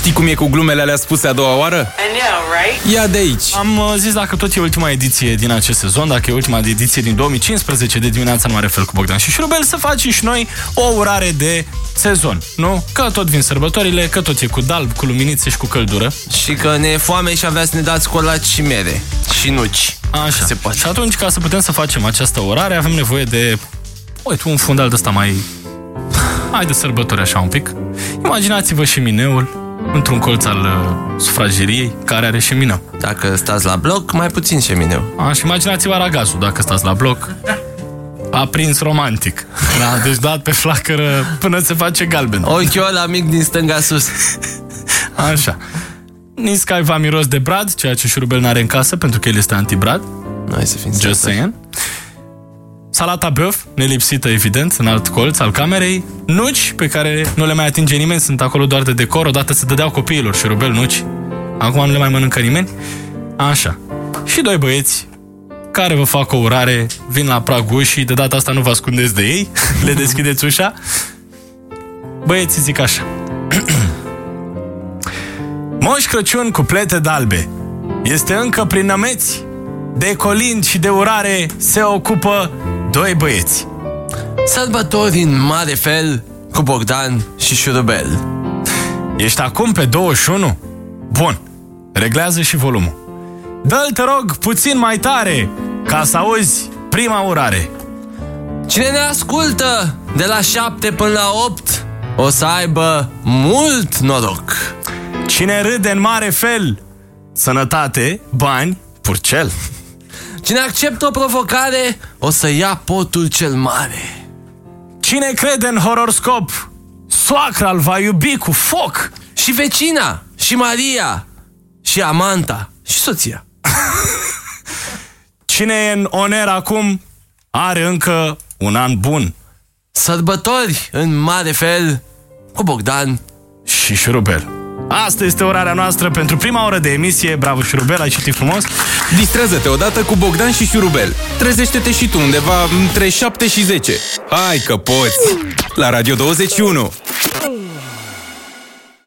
Știi cum e cu glumele alea spuse a doua oară? Ia de aici. Am uh, zis dacă tot e ultima ediție din acest sezon, dacă e ultima ediție din 2015 de dimineața în mare fel cu Bogdan și Șurubel, să facem și noi o urare de sezon, nu? Că tot vin sărbătorile, că tot e cu dalb, cu luminițe și cu căldură. Și că ne e foame și avea să ne dați colaci și mere. Și nuci. Așa. Se poate. Și atunci, ca să putem să facem această orare, avem nevoie de, uite, un fundal de ăsta mai... Hai de sărbători așa un pic. Imaginați-vă și mineul într-un colț al uh, sufrageriei care are șemină. Dacă stați la bloc, mai puțin șemineu. Așa, imaginați-vă aragazul dacă stați la bloc. Aprins romantic. Da, deci dat pe flacără până se face galben. Ochiul ăla mic din stânga sus. Așa. Niscai va miros de brad, ceea ce șurubel n-are în casă, pentru că el este anti-brad. Noi să fim Just saying. Salata băf, nelipsită, evident, în alt colț al camerei. Nuci, pe care nu le mai atinge nimeni, sunt acolo doar de decor. Odată se dădeau copiilor șurubel nuci. Acum nu le mai mănâncă nimeni. Așa. Și doi băieți care vă fac o urare, vin la pragul ușii, de data asta nu vă ascundeți de ei, le deschideți ușa. Băieții zic așa. Moș Crăciun cu plete dalbe. Este încă prin nămeți. De colind și de urare se ocupă doi băieți. Sărbători în mare fel cu Bogdan și Șurubel. Ești acum pe 21? Bun. Reglează și volumul. Dă-l, te rog, puțin mai tare, ca să auzi prima urare. Cine ne ascultă de la 7 până la 8 o să aibă mult noroc. Cine râde în mare fel, sănătate, bani, purcel. Cine acceptă o provocare o să ia potul cel mare. Cine crede în horoscop, soacra îl va iubi cu foc. Și vecina, și Maria, și Amanta, și soția. Cine e în oner acum, are încă un an bun. Sărbători în mare fel cu Bogdan și Șurubel. Asta este orarea noastră pentru prima oră de emisie. Bravo, Șurubel, ai citit frumos. Distrează-te odată cu Bogdan și Șurubel. Trezește-te și tu undeva între 7 și 10. Hai că poți! La Radio 21!